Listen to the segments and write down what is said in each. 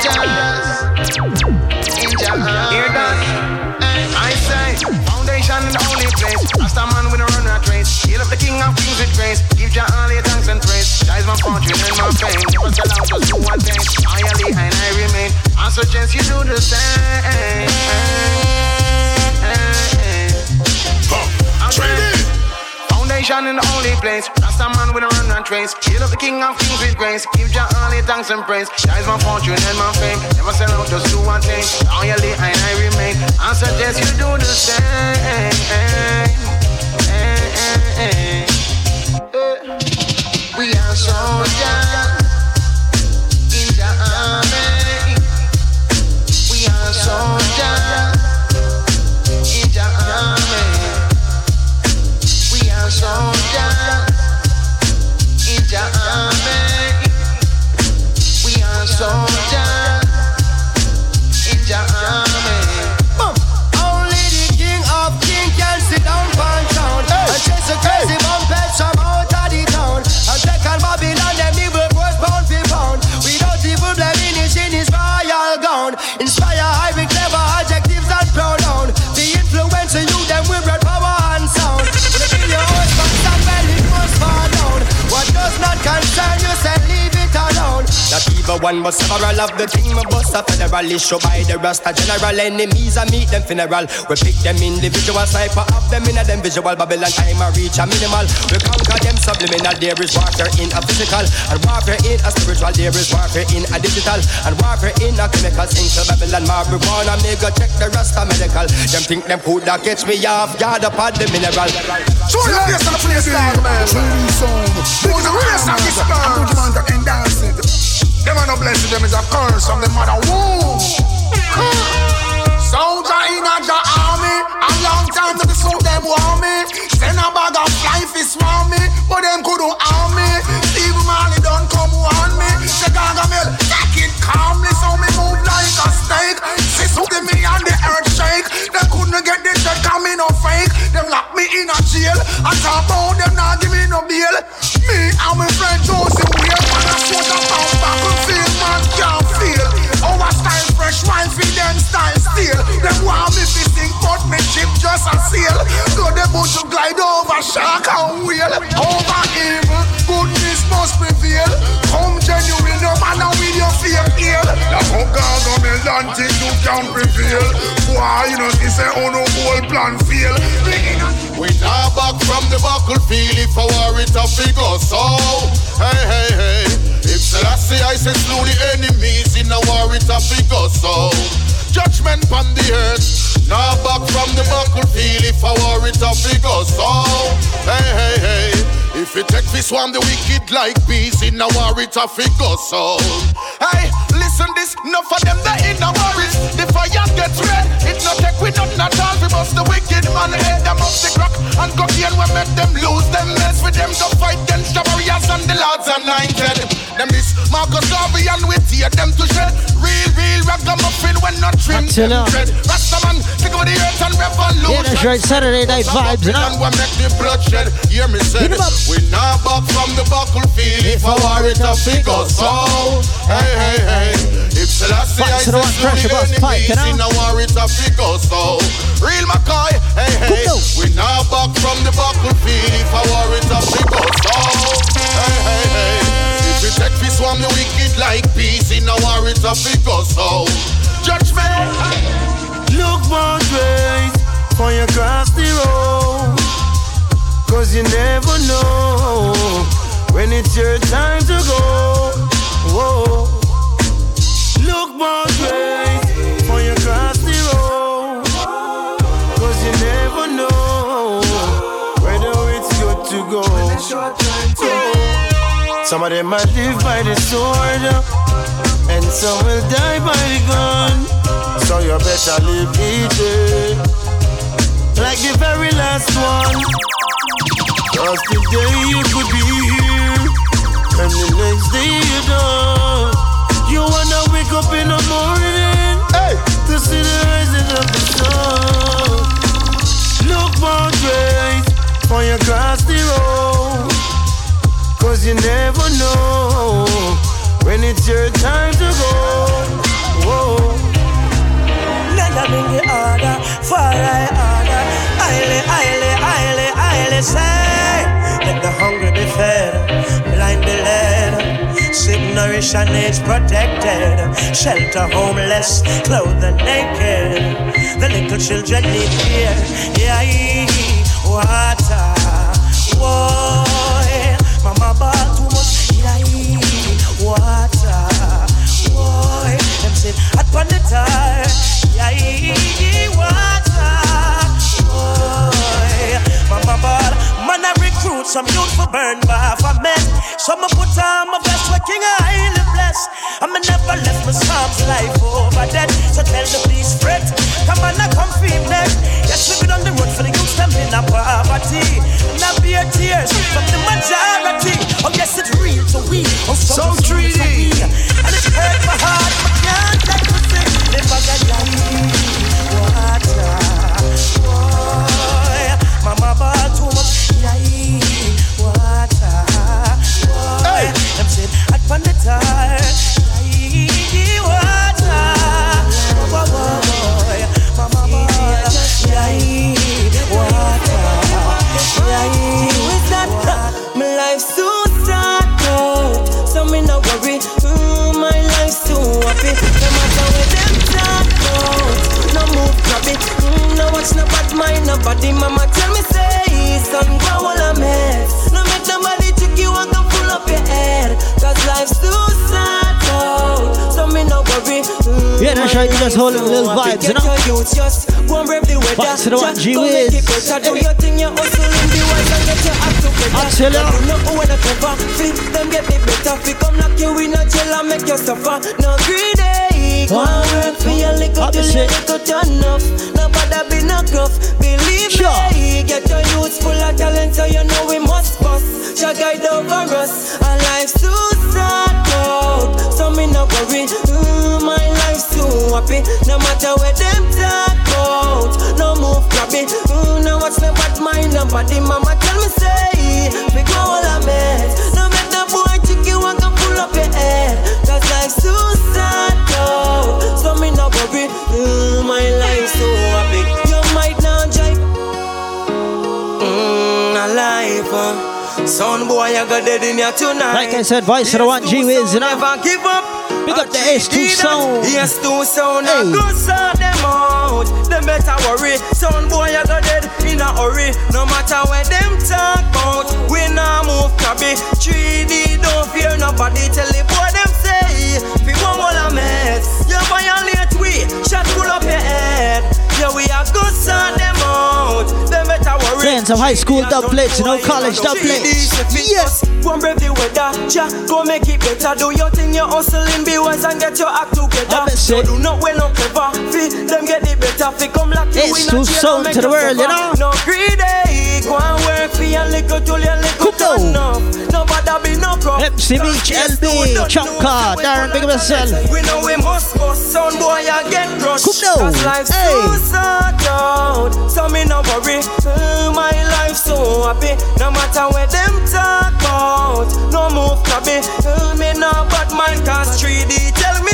Hear that? I say, foundation the place. Man with a run the king of kings with grace. Give Jah all your thanks and praise. My fortune and my fame. I ali and I remain. I suggest you do the same. Foundation in the only place. Rasta man with a run and trace. Heal up the king of kings with grace. Give Jah all your thanks and praise. Is my fortune and my fame. Never sell out just do one thing. Loyally and I remain. I suggest you do the same. We are soldiers in the army. We are soldiers soldiers in the army. One but several of the king of bust a federal issue by the Rasta general enemies and meet them funeral. We pick them individual sniper of them in a them visual Babylon time I reach a minimal. We conquer them subliminal. There is warfare in a physical and warfare in a spiritual. There is warfare in a digital and warfare in a chemical. Into Babylon marijuana. Me go check the Rasta medical. Them think them could that catch me off guard upon the mineral. Show the place on the place, man. Show the place on this man. I'm putting on the end dancing. Them are no blessing, them is a curse from the mother womb. Soldier in a the army, a long time to the soul them want me. Send a bag of life is swarm me, but them couldn't harm me. Steve Marley don't come on me. Chicago Mill, take it calmly, so me move like a snake. Who give me and the earth shake. Them couldn't get this come me no fake. Them lock me in a jail. I talk about them not give me no bail. Me and my friend Joseph Weir, man, I put a pound back and feel man feel. Our style fresh, wine feed them style still. Them want me to sing, but me ship just a sail. Go the boat to glide over shark and whale. Over evil, goodness must prevail. Come genuine, no matter with your fear ill. On the land thing you can prevail. Why you know this say oh no whole plan fail. We now back from the battlefield if I war it a figure so Hey hey hey If Selassie I say slew the enemies in a war it a figure so. Judgment on the earth Now back from the battlefield if I war it a figure so. Hey hey hey If it take this one the wicked like bees in a war it a figure so. Hey listen this enough of them they in a and Yeah, that's right. Saturday night vibes, you know. And we make the bloodshed Hear me say up. We now back from the battlefield If I war it a figure oh, so Hey hey hey If Selassie I Vibes to the say one, slew pressure the bus, pipe, you enemies in a war it a figure so Real McCoy Hey hey. We now back from the battlefield If I war it a figure so Hey hey hey. If we take this one the wicked like peace In a war it a figure so Judgment Look both ways for you cross the road. Cause you never know when it's your time to go. Whoa. Look both ways for you cross the road. Cause you never know whether it's good to go. Some of them might live by the sword, and some will die by the gun. So you better live each day like the very last one. Cause today you could be here, and the next day you done. You wanna wake up in the morning hey. to see the rising of the sun. Look both ways for you cross the road, cause you never know when it's your time to go. Whoa. None of the order, for I order. Highly, highly, highly, highly say. Let the hungry be fed, blind be led. Sick, nourish, and age protected. Shelter homeless, clothe the naked. The little children need care. Yeah, water. Boy, sit hot on the tire. Yeah, water. Boy, mama ball. Man, I recruit some youth for burn bar for men. Some put on my best working highly blessed. I'm never left my psalms life over dead. So tell the police fret. Come on, I come feed them. Yes, we been on the road for the youth, them in a poverty. Not beer tears from the majority. Oh, yes, it's real to we. Oh, so, so 3D. And it's hurt my heart, but can't mama ball too much. Water. Boy, them sit at on the tire. Watch no bad mind nobody. Mama tell me say, son, go all a mess. No make nobody trick you and go pull up your head. Cause life's too sad now. So me no worry. Mm, Yeah, that's right, you just hold them little vibes, you know? Just go and brave the weather. Vibes to the one, G go make it Wiz. Do your thing, you hustle in the wise and get your act together. I tell ya. You know when I cover, flip them get better. Fi come you in a jail and make you suffer. No greedy, go and work for your little your little turn enough. Nobody be no gruff, believe Sure. me. Get your youth full of talent, so you know we must bust. Shall guide over us, our life's too boy, I got dead in here tonight. Like I said, Vice the one, G Wiz, you know? Never give up. Big up the S2 sound. Yes, two sound. Hey. Hey. Go sort them out. Them better worry. Son boy, I got dead in a hurry. No matter where them talk about, we nah move crabby. 3D, don't fear nobody. Tell the boy them say, we want all a mess. You violate we, shot pull up your head. Yeah, we are go sort some high school doublets, no college doublets. Yes. Go brave the weather. Ja, go make it better. Do your thing, you hustling, be wise and get your act together. Up and say- So do not well, no clever. Fi them get it better. Fi come like you It's too make to the world, you know? No greedy. Go and work for your little your little Come on. turn up. Nobody be no crop. MC Beach, LB, Darren, big up yourself. We know we must bust. Sound boy, I get rushed. Come on. Cause life's Hey. too sad out. So me no worry. Uh, my life's so happy. No matter where them talk about. No move. Uh, me no bad mind cause 3D tell me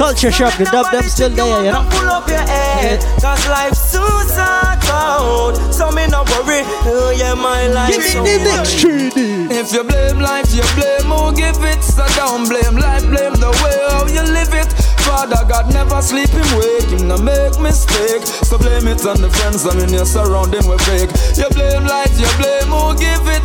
Culture shock, the dub them still there, you know? Pull up your head. Cause life's too sad out. So me no worry. Uh, yeah, my life's Give so me the next 3D. If you blame life, you blame who give it. So don't blame life, blame the way how you live it. Father God never sleep him wake him, no make mistake. So blame it on the friends I mean your surrounding with fake. You blame life, you blame who give it.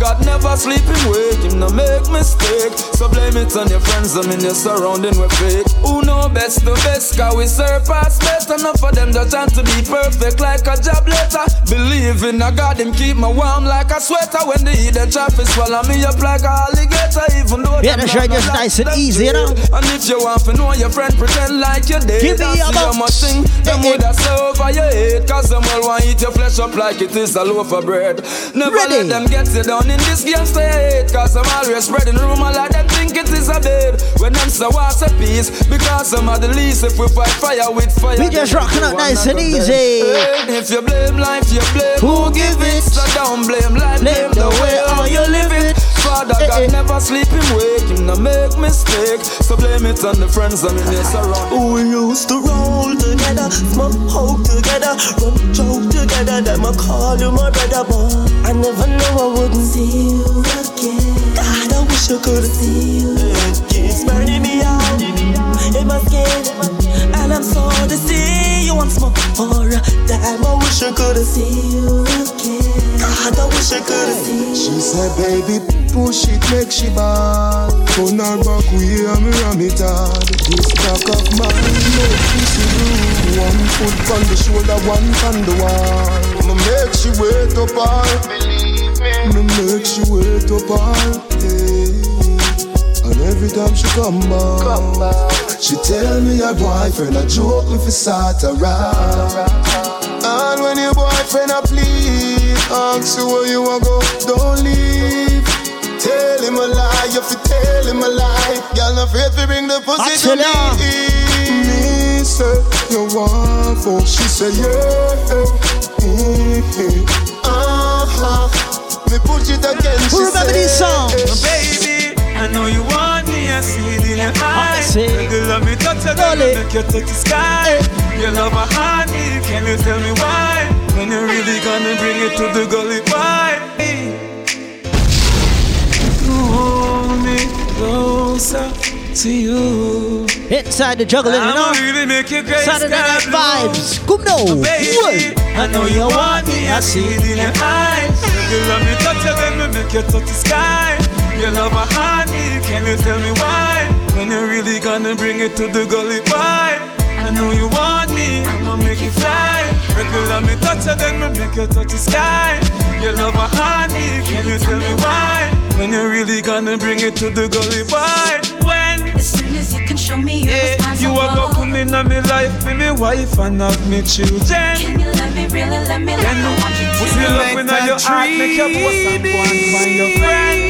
God never sleep him wake, him no make mistake. So blame it on your friends, I mean your surrounding with fake. Who know best the best, cause we surpass best. Enough for them just trying to be perfect like a job letter. Believe in a God, him keep me warm like a sweater. When the heat and traffic swallow me up like a alligator, even though yeah, that's right, just nice and easy, you know. And if you want to know your friend, pretend like you're dead. Give me box. must sing. Them would have over your head, cause them all want eat your flesh up like it is a loaf of bread. Never Ready. let them get you down in this game, stay hate, cause I'm always spreading rumor like them think it is a bed. When them say what's a peace, because I'm are the least. If we fight fire with fire, we just rocking up nice and easy. If you blame life, you blame who, who give it. So don't blame life, blame, blame the way how you live it. Father eh, God eh. never sleep him wake, him no make mistake. So blame it on the friends I'm in your surround. We used to roll together, smoke hope together, run joke together. Them I call you my brother, boy. I never knew I wouldn't see you again. God, I wish I could see you. It keeps burning me out in my skin, and I'm so to see you once more. Damn, I wish I could see you again. God, I wish I could see you. She said, baby. Push it, make she ball. Turn her back, we and me ram it hard. This back of mine, no pussy blue. One foot on the shoulder, one on the wall. Me make she wait up all. Believe me. Me make she wait up all. Hey. And every time she come back, come back. she tell me her boyfriend a joke if he start a rap. And when your boyfriend a please, ask you where you wanna go, don't leave. Tell him a lie, you fi tell him a lie. Girl, not afraid to bring the pussy to me. Me say you want for, she say yeah. Mm-hmm. Uh-huh. Me push it again. Who remember these songs? Baby, I know you want me, I see it in your eyes. Girl, let me touch it, make you touch the sky. You love my honey, can you tell me why? When you really gonna bring it to the gully, why? Hey closer to you. Inside the juggling, you know. Really make you great Saturday night vibes. Come now. Oh, baby, I know you want me. I see it in your eyes. You love me, touch you, then me make you touch the sky. You love my honey. Can you tell me why? When you really gonna bring it to the gully, why? I know you want me. I'ma make you fly. Regular me touch you, then me make you touch the sky. You love my honey. Can you tell me why? When you really gonna bring it to the gully boy? When? As soon as you can show me you're yeah, responsible. You are gonna come in on me life, be me wife and have me children. Can you let me really let me let me want you to? Put me love in your heart, make your boss and go and find your friend.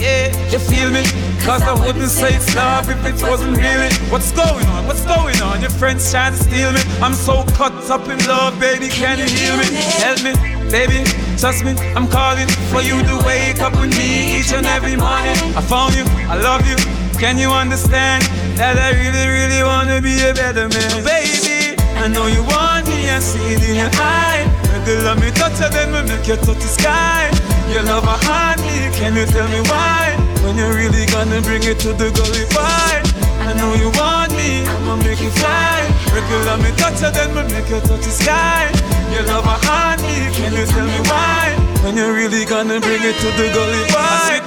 Yeah, you feel me? Cause I wouldn't say it's love if it wasn't really. What's going on? What's going on? Your friends trying to steal me. I'm so caught up in love, baby. Can you hear me? Help me, baby. Trust me, I'm calling for you to wake up with me each and every morning. I found you, I love you. Can you understand that I really, really wanna be a better man, baby? I know you want me, I see it in your eye. Girl, let me touch you, then we make you touch the sky. Your love a honey, can you tell me why? When you really gonna bring it to the gully fight? I know you want me, I'ma make you fly. Regular me touch you, then we make you touch the sky. Your love a honey, can you tell me why? When you really gonna bring it to the gully why?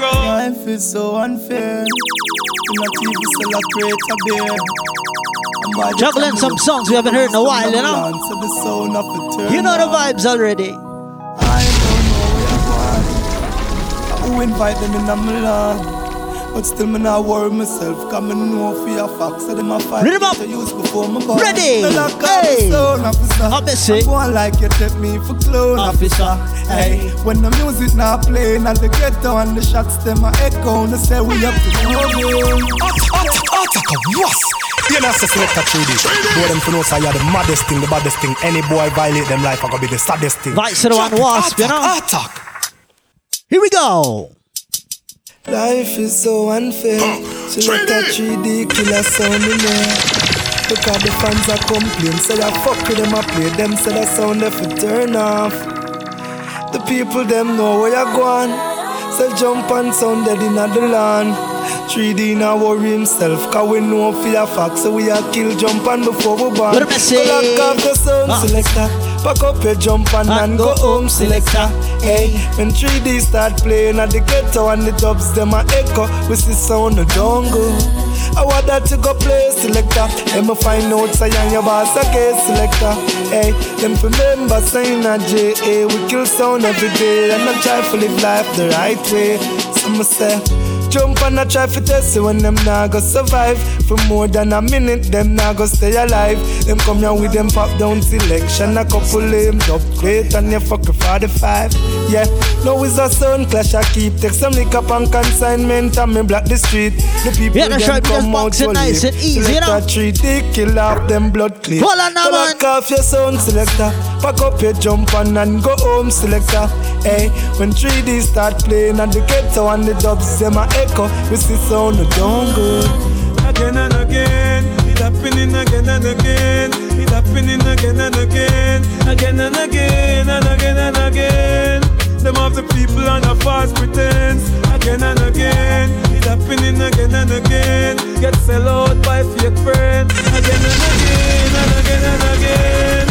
Life is so unfair. Not even celebrate a beer. Juggling some songs we haven't heard in a while, you know. You know the vibes already. Who invite them in my land? But still me not worry myself Cause me know for your facts So them a fight Ready up use before me born Ready Me lock hey. stone officer Obviously I'm going like you take me for clone officer, officer. Hey When the music not playing And the ghetto and the shots them a echo And they say we up to no game Attack was you know, say select a 3D. Boy, them to know say you're the maddest thing, the baddest thing. Any boy violate them life, I gonna be the saddest thing. Vice to the one wasp, you know. Attack. Here we go. Life is so unfair. She let a 3D killer sound in there. Because the fans are complain. Say I fuck with them, I play them. Say that sound if it turn off. The people them know where you're going. Say jump and sound dead in the land. 3D now worry himself, cause we know for your facts, so we are kill jump and before we born. What am I saying? Lock off the sound ah. selector. Pack up your jump and, and go home selector. Hey, when 3D start playing at the ghetto and the dubs them a echo, we see sound of jungle. I want that to go play selector. Them find out say I'm your boss a case selector. Hey, them remember saying a J.A. We kill sound every day and I try to live life the right way. Some say. Jump and I try to test you when them nah go survive. For more than a minute, them nah go stay alive. Them come here with them pop down selection. A couple lame up great and you fuck 45. Yeah, no is a sound clash. I keep take some liquor and consignment and me block the street. The people yeah, them come out so nice and easy, you know. Treat they kill off them blood clean. Hold on now, man. off your sound selector. Pack up your jump and, and go home selector. Hey, when 3D start playing and the ghetto and the dubs them a echo. We see sound jungle. Again and again, it happening again and again. It happening again and again, again and again and again and again. Them of the people on a false pretense. Again and again, it happening again and again. Get sell out by fake friends. Again and again and again and again.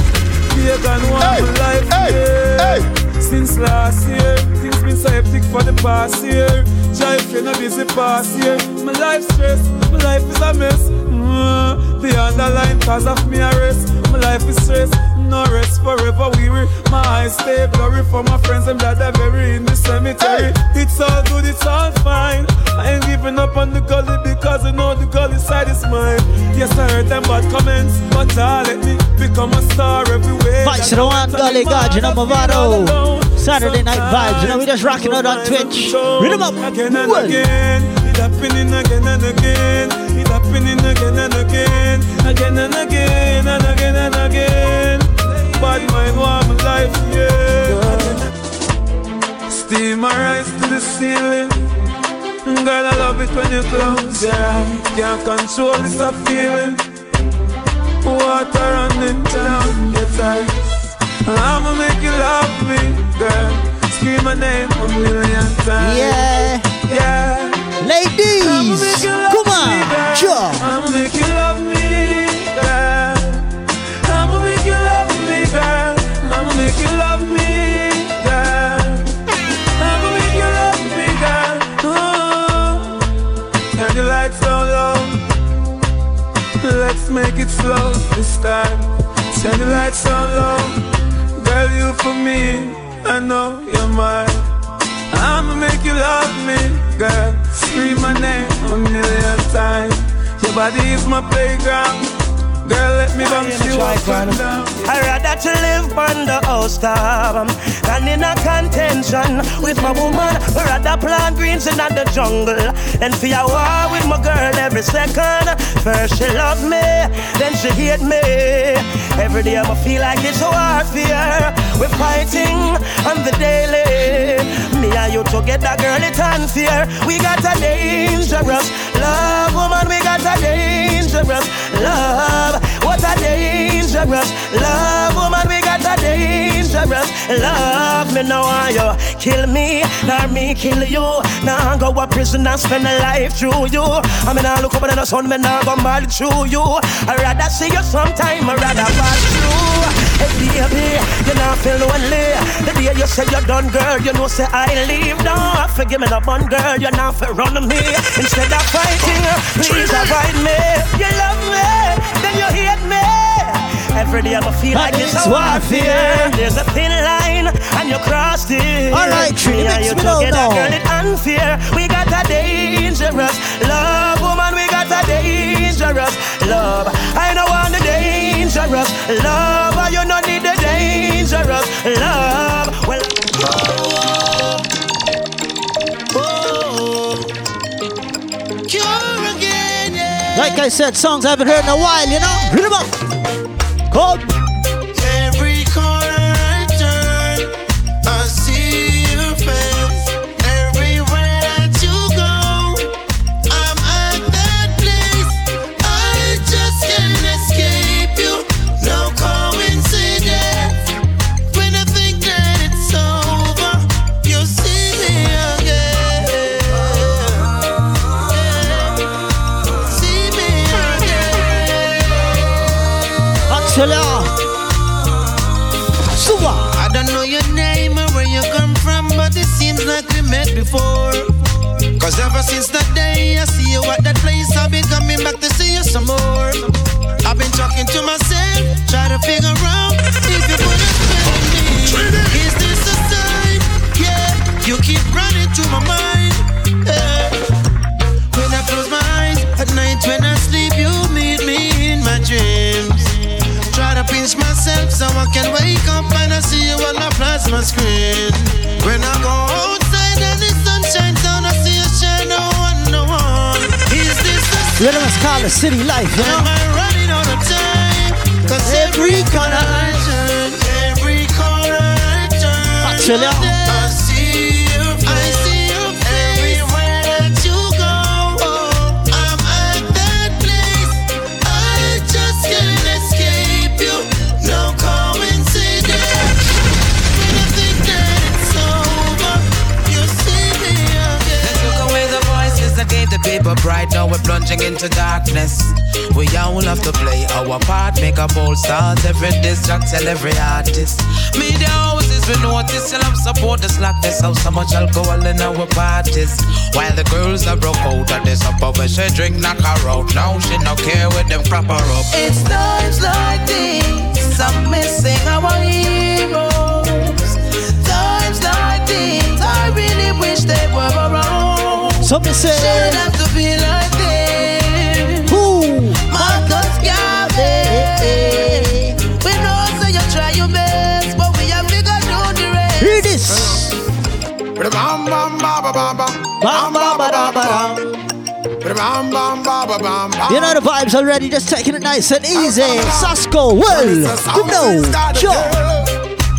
Pagan want hey, life. Hey, hey. Since last year, things been so hectic for the past year. Jive in a busy past year. My life stress, my life is a mess. Mm, the underlying cause of me arrest. My life is stress, no rest forever weary. My eyes stay blurry for my friends and that are very in the cemetery. Hey. It's all good, it's all fine. I ain't giving up on the gully because I know the gully side is mine. Yes, I heard them bad comments, but I let me become a star everywhere. The one gully, God, you know, Movado. Saturday night vibes, you know, we just rocking out on Twitch. Rhythm up. Again and again, it happening again and again. It happening again and again. Again and again and again and again. Bad mind want my life, yeah. Steam my rise to the ceiling. Girl, I love it when you close your eyes. Can't control this feeling. Water running down your. I'ma make you love me, girl. Scream my name a million times. Yeah. Yeah. Ladies, come on, sure. I'ma make you love me, girl. I'ma make you love me, girl. I'ma make you love me, girl. I'ma make you love me, girl. Oh. Turn the lights so low. Let's make it slow this time. Turn the lights so low. You for me. I know you're mine. I'ma make you love me, girl. Scream my name a million times. Your body is my playground. Girl, let me bounce you up and down. I'd rather to live on the house top than in a contention with my woman. I'd rather plant greens in the jungle than for a war with my girl every second. First she love me, then she hate me. Every day I'ma feel like it's warfare. We're fighting on the daily. Me and you together, girl, it's unfair. We got a dangerous love, woman. We got a dangerous love. What a dangerous love, woman. We got a dangerous love. Me know why uh, you kill me, nor me kill you. Now I go a prison and spend a life through you. I mean, I look up at the sun, me now go mad through you. I rather see you sometime, I rather pass through. Hey baby, you not feel lonely. The day you say you're done, girl, you know say I leave. No, forgive me, no one girl, you're not for running me. Instead of fighting, please avoid me. You love me, then you hate me. Every day I feel like it's a warfare. There's a thin line, and you crossed it. Alright, Tree, mix me down now. Girl, it's unfair. We got a dangerous love, woman. We got a dangerous love. I know I'm the dangerous love. You don't need the dangerous love. Well, oh, oh, oh, cure again, yeah. Like I said, songs I haven't heard in a while, you know. Read Tell ya. So what? I don't know your name or where you come from, but it seems like we met before. Cause ever since that day I see you at that place, I've been coming back to see you some more. I've been talking to myself, try to figure out if you would have me. Is this a sign? Yeah, you keep running through my mind. Yeah. When I close my eyes at night, when I sleep, you meet me in my dreams. Pinch myself so I can wake up and I see you on the plasma screen. When I go outside and the sun shines down, I see shine no one, no one. Is this the Rhythm is called the city life, you know? Am I running out of time? Cause every corner I turn, every corner I turn, I Now we're plunging into darkness. We all have to play our part, make a bold stars, Every distract, tell every artist. Media houses, we notice you love support the slackness. How so much alcohol in our parties. While the girls are broke out of this upper where she drink, knock her out. Now she no care with them crap her up. It's times like these I'm missing our heroes. Times like these I really wish they were around. Something say. Shouldn't have to be like this. Who? Marcus Garvey. We know so you try your best, but we have figured out the rest. Hear this. Bam bam ba ba ba ba. Bam, bam, ba, ba. Bam bam ba ba bam bam. You know the vibes already, just taking it nice and easy. Sasko, well, you know, sure.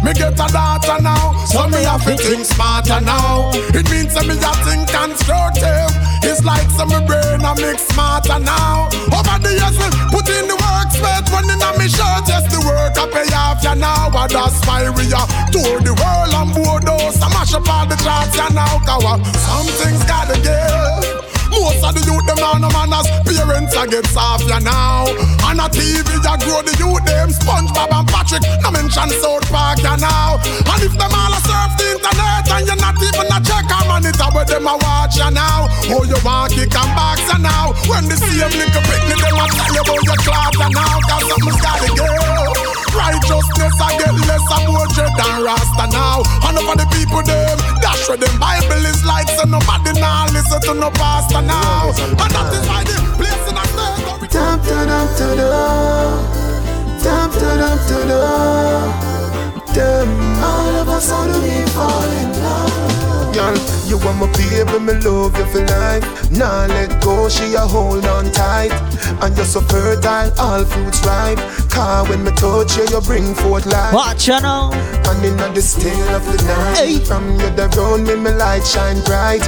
Me get a daughter now, so me have to think smarter now. It means that me a think constructive. It's like some me brain a mix smarter now. Over the years we put in the work, spent running on me shirt. Yes, the work I pay off ya now. And that's why we tour the world and those. I mash up all the charts ya now. Cause what? some things gotta give. Most of the youth them now no manners Parents a get soft ya now On a TV ya grow the youth them SpongeBob and Patrick. No mention South Park ya now. And if them all a surf the internet And you're not even a check a monitor Where them a watch ya now. Oh you want kick and box ya now. When the same little picnic them a tell you about your class ya now. Cause something's gotta give Righteousness I get less and more dread than Rasta now. And over the people them That's where them Bible is like So nobody now listen to no pastor now. And that is why the place in Dum dum dum, dum da dum da dum. Them all of us on me fall in love. Girl, you want my baby, me love you for life. Nah, let go, she a hold on tight. And you're so fertile, all fruits ripe. Car when me touch you, you bring forth life. Watch you know. And in the still of the night, hey. from you the round me, me light shine bright.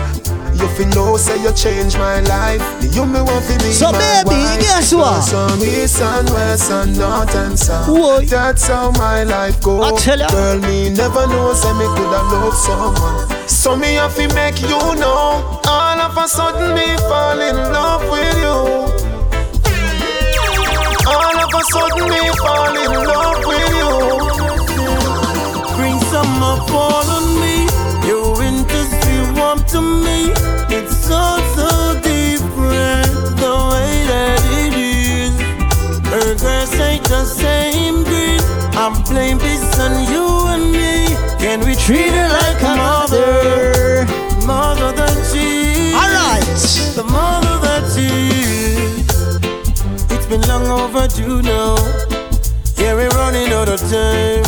You fi know say you change my life. You me want fi be So my baby, wife. guess what? From east and west and north and south. Whoa. That's how my life go. I tell ya. Girl, me never know say me coulda love someone. So me have to make you know. All of a sudden me fall in love with you. All of a sudden me fall in love with you. Bring some up all on me. Your industry warm to me. It's so so different the way that it is. Her grass ain't the same green. I'm blaming this on you and me. Can we treat her like a long overdue now. Yeah, we're running out of time.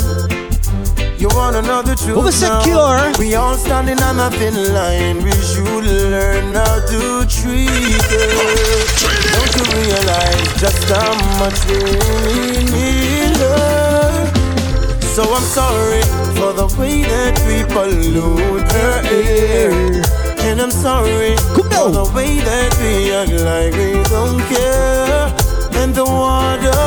You want another truth Who was secure? We all standing on a thin line. We should learn how to treat it. Don't you realize just how much we need her? So I'm sorry for the way that we pollute her air. And I'm sorry for the way that we act like we don't care. And the water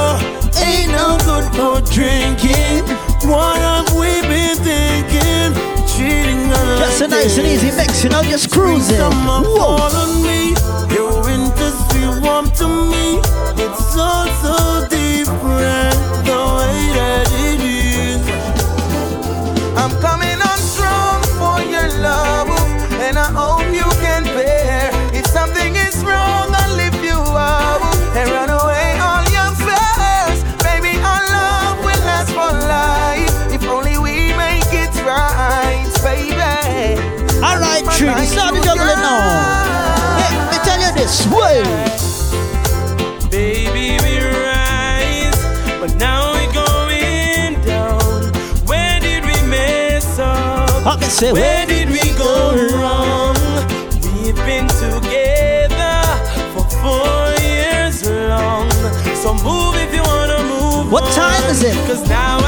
ain't no good for drinking. What have we been thinking? Cheating Just a nice and easy mix, you know, just cruising. Whoa. Say, where did we go wrong? We've been together for four years long. So move if you wanna move. What time is it? Cause now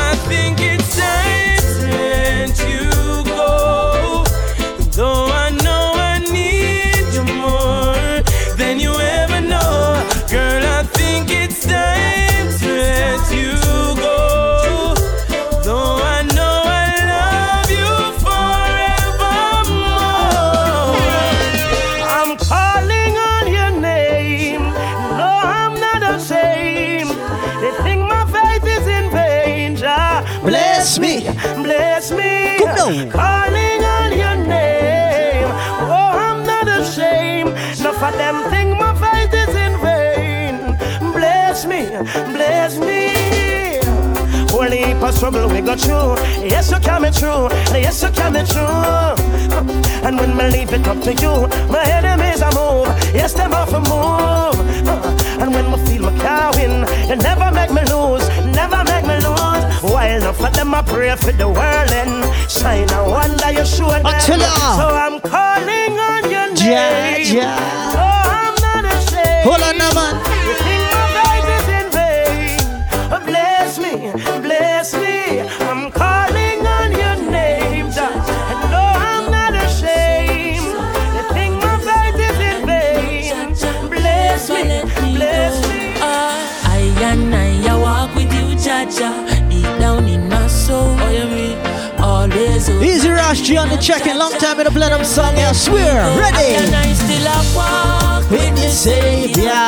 Of struggle we got through. Yes, you coming true. Yes, you coming true. And when me leave it up to you, my enemies I move. Yes, them off a move. And when me feel my car win, you never make me lose. Never make me lose. While enough of them I pray for the world and shine. I wonder you show them. So I'm calling on your name. Ja, ja. Oh, I'm not ashamed. Hold on man. Hold G on the checking. Long time in the Blood song. I swear. I and Ready? I With the Savior.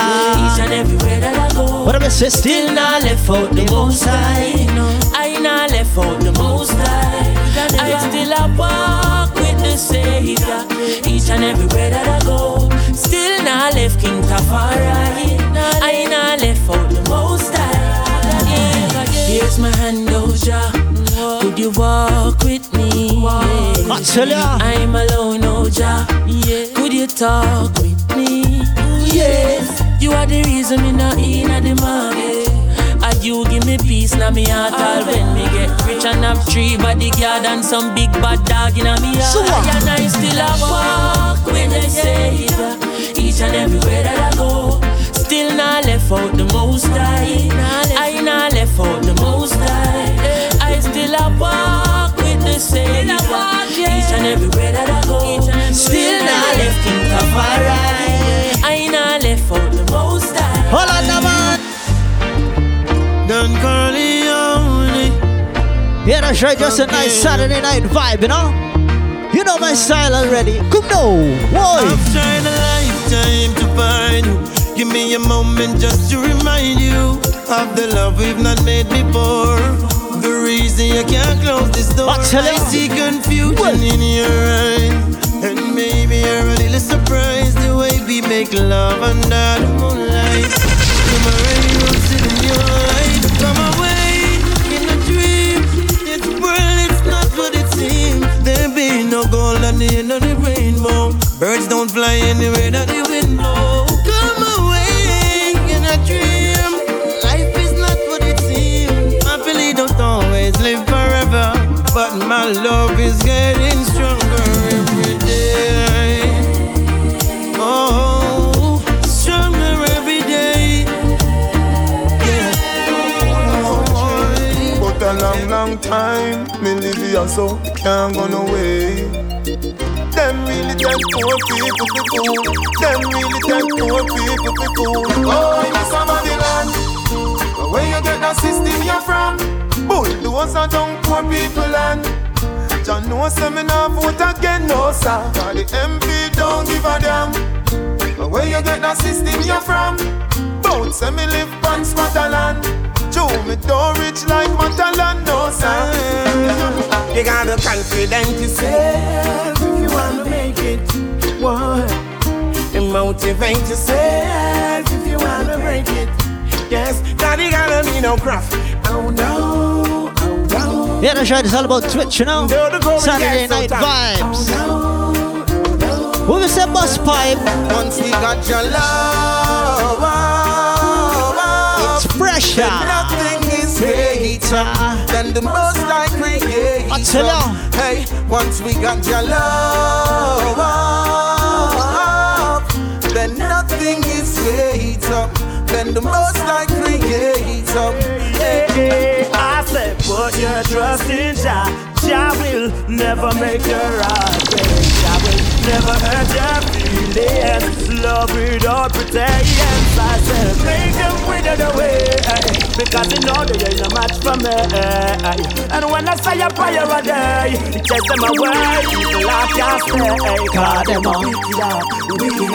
Each and everywhere that I go. What am I say? Still not left out the most high. I not left out the most high. I still a walk with the Savior. Each and everywhere that I go. Still not left King Tafari. I not left out the most high. Here's my hand, oh Jah. Could you walk with? Yeah. I tell ya. I'm alone, oh Jah. Yeah. Could you talk with me? Yes. You are the reason me not in at the market. And you give me peace now me heart all when me get rich and have three bodyguard and some big bad dog in me heart. So what? And I still a walk with the Savior each and everywhere that I go. Still not left out the most high. I not left out the most high. I still a walk with the Savior each and everywhere that I go. Still not left in Tafari. I not left out the most high. Hold on now, man. Don Corleone. Yeah, that's right. Just a nice Saturday night vibe, you know? You know my style already. Come now. Boy. I've tried a lifetime to find you. Give me a moment just to remind you of the love we've not made before. The reason you can't close this door. I. I see confusion in your eyes. And maybe you're a little surprised the way we make love under the moonlight. Come around, sitting your light. Come away in a dream. This world is not what it seems. There be no gold at the end of the rainbow. Birds don't fly anywhere that the wind my love is getting stronger every day. Oh, stronger every day. But a long, long time, me live here so can't go no way. Them really take poor people for fool. Them really take poor people for fool. Oh, in the land, where you get that system you're from? Bull, those are down poor people land. John no say me nah vote again, no sir. Cause the MP don't give a damn. But where you get that system you're from? Bout say me live on Scotland. Joe, me don't rich like Matalan, no sir. You gotta confident yourself if you wanna make it. What? And motivate yourself if you wanna break it. Yes, daddy gotta be no craft. Oh no. Yeah, that's right. It's all about Twitch, you know? Saturday night vibes. What we say, bus pipe? Once we got your love, oh, oh. It's pressure. Nothing is greater than the most I create. I Excellent. Hey, once we got your love, oh, then nothing is great up. Then the most like create I said, put your trust in Jah. Jah will never make your will never hurt your feelings. Love without pretense. I said, make them wither away. Because you know they ain't a match for me. And when I say a prayer a day, it takes them away. People I can't stay. Cause them are wicked, wicked.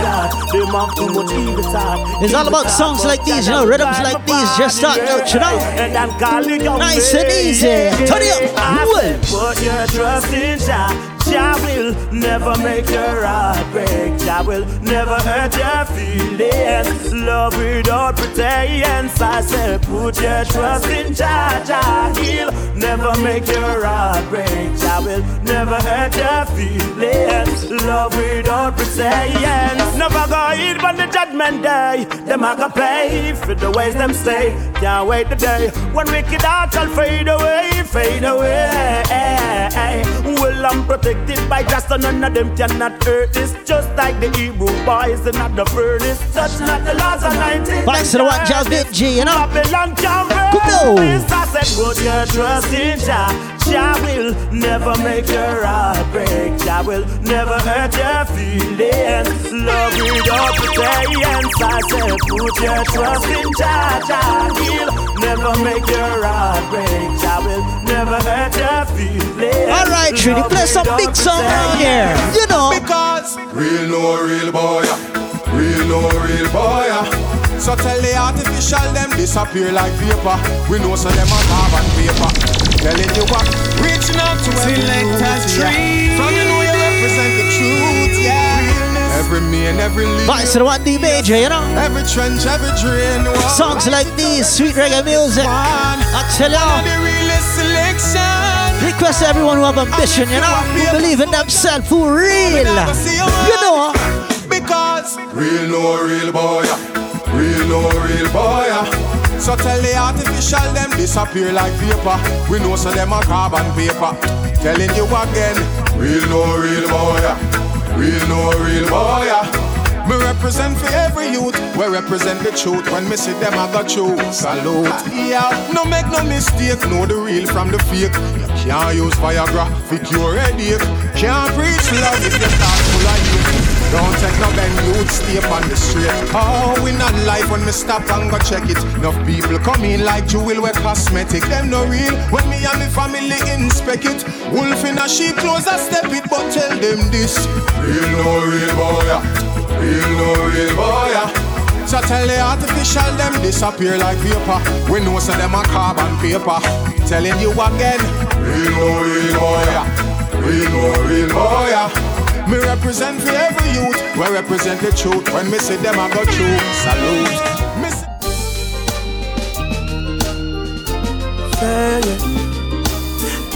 Them have too much evil thought. It's all about songs like these, you know, rhythms like these, just starting out, you know. And I'm calling nice and easy. Turn it up. Well. Put your trust in Jah. Jah will never make your heart break. Jah will never hurt your feelings. Love without pretense. I said, put your trust in Jah. Jah he'll never make your heart break. Jah will never hurt your feelings. Love without pretense. Never go eat on the judgment day. Them a go pay for the ways them stay. Can't wait the day when wicked hearts shall fade away, fade away. Well, I'm protected by just so none of them cannot hurt this. Just like the Hebrew boys in the furnace. Such not the laws of 19. Thanks to the one Jah Big G, you know. Babylon can Good no. I said, put your trust in Jah. Jah will never make your heart break. Jah will never hurt your feelings. Love without pretense. I said, put your trust in Jah. Jah will never make your heart break. Jah will never hurt your feelings. All right, Trini, play some big song around here. You know. Because Real no real boy, real no real boy. So tell the artificial them disappear like vapor. We know so them a carbon paper. Telling you what, reaching out to every Select a youth, tree. yeah. So you know you represent the truth, yeah. Every man, every leader, Thanks to the one D Major, you know. every trench, every drain. Songs like these, sweet reggae music. I tell The you, realest request everyone who have ambition, you know, who believe in themselves for real. You know. Because Real no real boy, real no real boy. So tell the artificial them disappear like vapor. We know so them a carbon paper. Telling you again, Real no real boy, real no real boy. me represent for every youth. We represent the truth. When me see them, I got you. Salute. Yeah, no make no mistake. Know the real from the fake. You can't use Viagra for cure headache. Can't preach love if your thoughts full of hate. Don't take no bend youth, stay on the straight. Oh, we not life when me stop and go check it. Enough people come in like jewel wear cosmetic. Them no real when me and me family inspect it. Wolf in a sheep clothes, I step it, but tell them this. Real no real boy, ah. real no real boy. Ah. So tell the artificial them disappear like vapor. We know so them a carbon paper. Telling you again, Real no real boy, ah. real no real boy. Me represent for every youth. We represent the truth. When me see them, I go true. Salute. Yeah, yeah.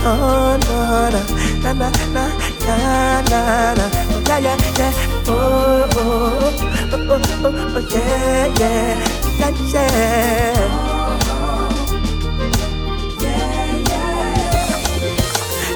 Oh, no, no, na, na, na, na, na, na. Oh, yeah, yeah, yeah. Oh, oh, oh, oh, oh, oh, yeah, yeah, yeah, yeah.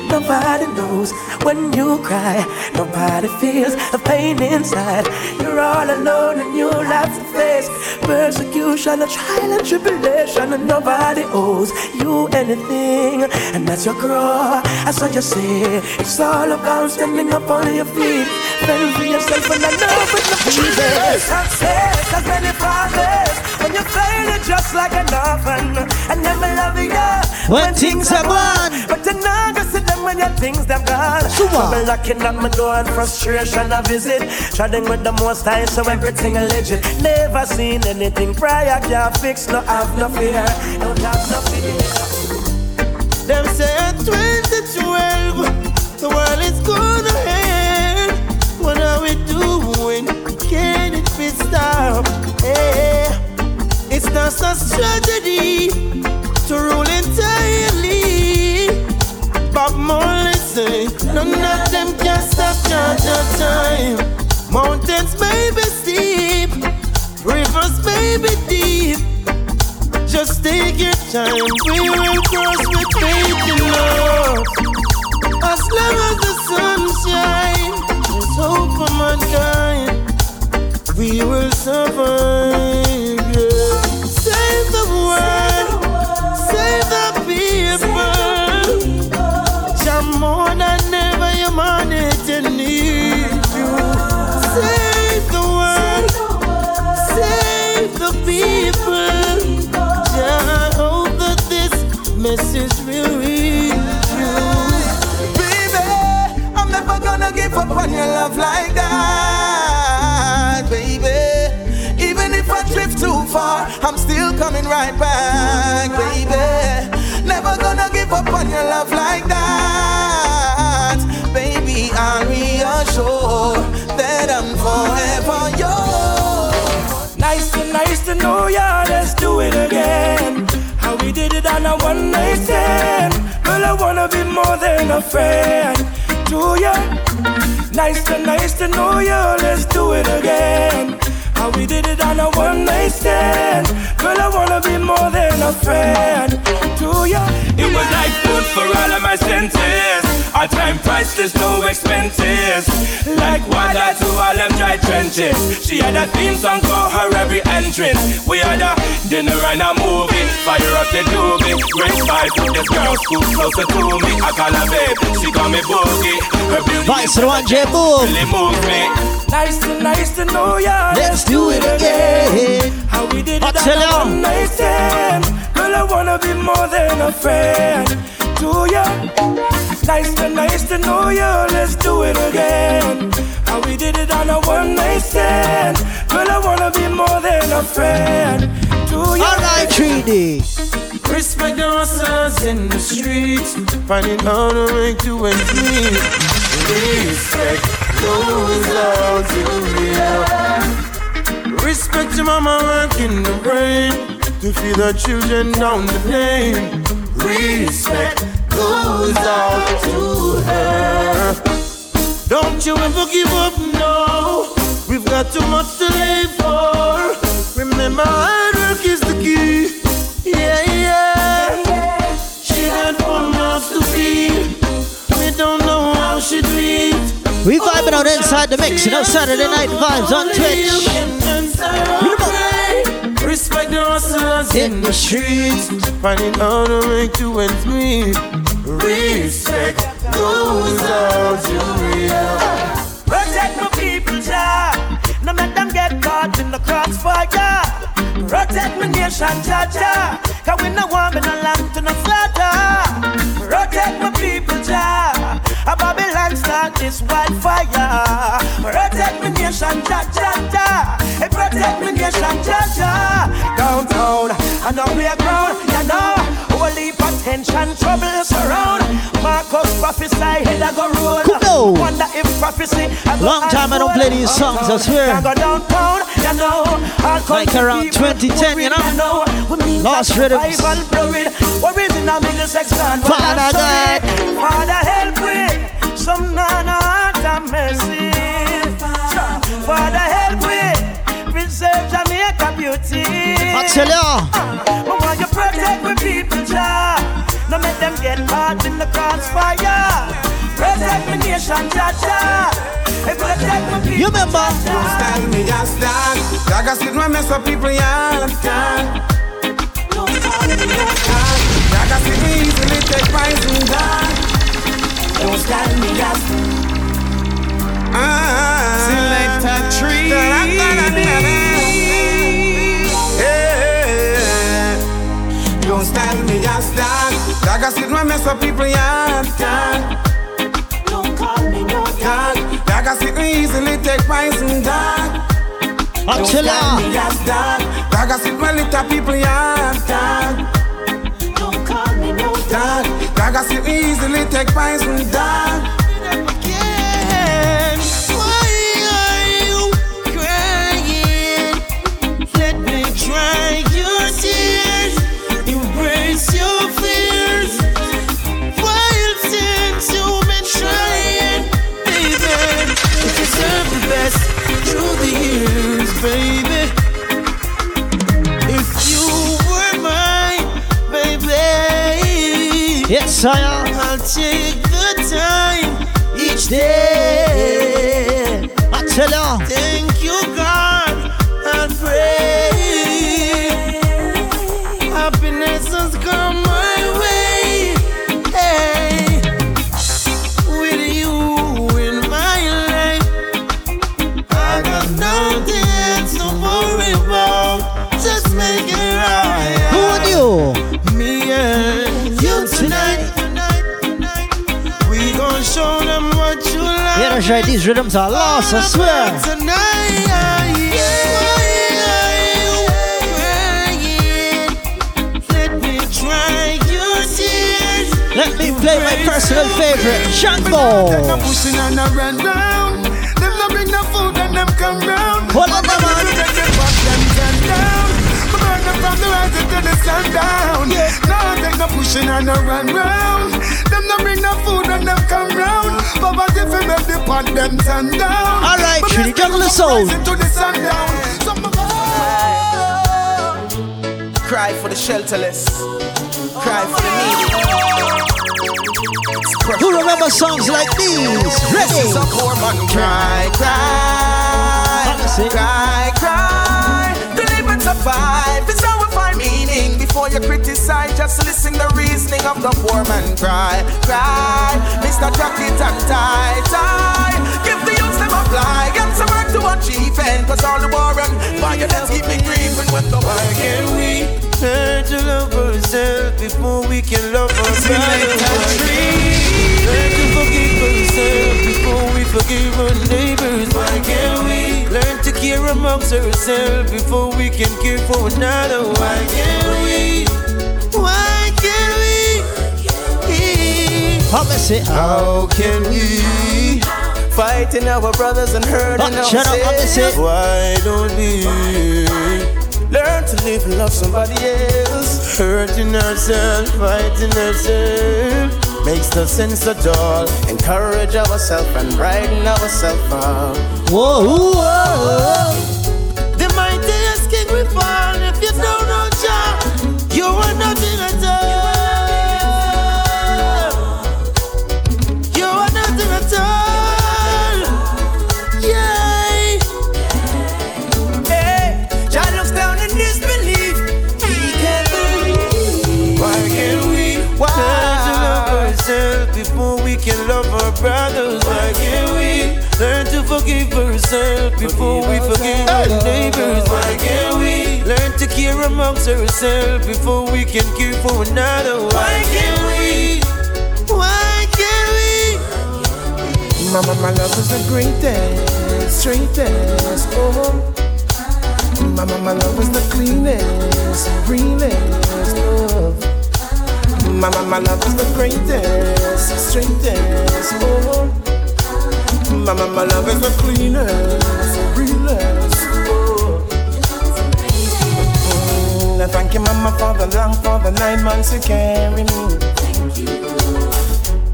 Nobody knows when you cry. Nobody feels the pain inside. You're all alone and you have to face persecution, a trial and tribulation, and nobody owes you anything. And that's your grow. That's what you say. It's all about standing up on your feet. Fend for yourself and I know with the fever. Success has many fathers. When you fail, it's just like an orphan. And never love you When things are gone. You not gonna sit them when your things them gone. What? Trouble knocking at my door and frustration I visit. Treading with the most high, so everything legit. Never seen anything prior can't fix. No have no fear, don't have no fear. Them say at 2012 the world is gonna end. What are we doing? Can it be stopped? Yeah. It's just a strategy to rule entirely. Bob Marley say, none of them can stop Georgia time. Mountains may be steep, rivers may be deep. Just take your time, we will cross with faith and love. As long as the sun shines, there's hope for mankind. We will survive. Right back, baby. Never gonna give up on your love like that, baby. I'll reassure that I'm forever yours. Nice to nice to know ya, let's do it again. How we did it on a one night stand. Girl, I wanna be more than a friend to ya. Nice to nice to know ya, let's do it again. How we did it on a one night stand. Girl, I wanna be more than a friend to ya. It was like food for all of my senses. Our time priceless, no expenses. Like water to all them dry trenches. She had a theme song for her every entrance. We had a dinner and a movie. Fire up the doobie. Great vibes with this girl scoop closer to me. I call her babe, she call me boogie. Her beauty Vice the one J Boog. really moves me. Nice to nice to know ya. Let's do it again. How we did it on Marcelo. a one night stand. Girl, I wanna be more than a friend to ya. Nice to nice to know ya. Let's do it again. How we did it on a one night stand. Girl, I wanna be more than a friend to ya. Alright, 3D. Respect the hustlers in the streets, finding how to make two ends meet. Respect those out in real. Respect your mama working the brain to feed the children down the lane. Respect goes out to her. Don't you ever give up, no. We've got too much to live for. Remember, hard work is the key. Yeah, yeah. She had one mouth to feed. We don't know how she do. We vibing on inside the mix, you know, Saturday night vibes on Twitch. Hustlers in the streets, finding how to make two ends meet. Respect goes out to real. Protect my people, Jah. No let them get caught in the crossfire. Protect my nation, Jah Jah. Cause we no want me no land to no slaughter. Protect my people, Jah. A Babylon start this wildfire. Protect my nation, Jah Jah Jah. Protect my nation, Jah. Downtown and on the ground, you know. Of tension, trouble surround. Marcus prophesy, head I go roll. Wonder if prophecy. I Long time I don't play these songs, I swear. I go downtown, you know. All Like around 2010, you know. Lost rhythms. survival blurred. In the middle section. Father God. Father help me. Some nana heart and mercy. Father help me. Preserve Jamaica beauty. Marcelo. Uh, but want you protect my people, Jah. No make them get caught in the crossfire. Protect my nation, Jah Jah. Hey, protect my people. You remember? Don't stand me, just stand. Like I said, when mess up people, yeah, stand. Like I said, we easily take prize Like I said, mess up people, yeah. Don't call me no Stand. Like I said, we easily take prize and die. Marcelo. Yes, dog. Like I said, my little people, yeah, dog. Don't call me no Dog. Like I said, we easily take prize and dog. I'll take the time, each day. I tell ya. Thank you, God, right. These rhythms are lost, I swear. Let me play my personal favorite, Shango. Them pushing and a run round. Them no bring no food and them come round. Hold on, man. Take them back, them turn down. We burn them from the rising to the sundown. Now take no pushing and run round. We make the pot them turn down? All right, But Trini, make the soul. to the sundown. Some Cry for the shelterless. Cry for the needy. Who remember songs like these? This is a Ready? poor man cry, cry, cry, cry. The live and survive. It's how meaning. Before you criticize, just listen the reasoning of the poor man cry, cry. Mr. Jackie, tack, tie, tie. Give the youths them a fly. Get some work to achieve, and cause all the war and violence keep me grieving when the Why can't we learn to love ourselves before we can love ourselves? Learn to forgive ourselves before we forgive our neighbors. Why can't we learn to care amongst ourselves before we can care for another? Why can't we? Why can't we? It. How can we fighting our brothers and hurting shut up, promise ourselves? Why don't we learn to live and love somebody else? Hurting ourselves, fighting ourselves. Makes no sense at all. Encourage ourselves and brighten ourselves up. Whoa, whoa. The mightiest king will fall if you don't know Jah. You are nothing at all. Forgive ourselves before we forgive our neighbors? Why can't we learn to care amongst ourselves before we can care for another? Why can't we? Why can't we? Mama, my love is the greatest, straightest. Oh, Mama, my love is the cleanest, realest oh. love. Mama, my love is the greatest, straightest. Oh, Mama, my love is the cleanest, realest. Oh, Mm, I thank you, Mama, for the long, for the nine months you carry me.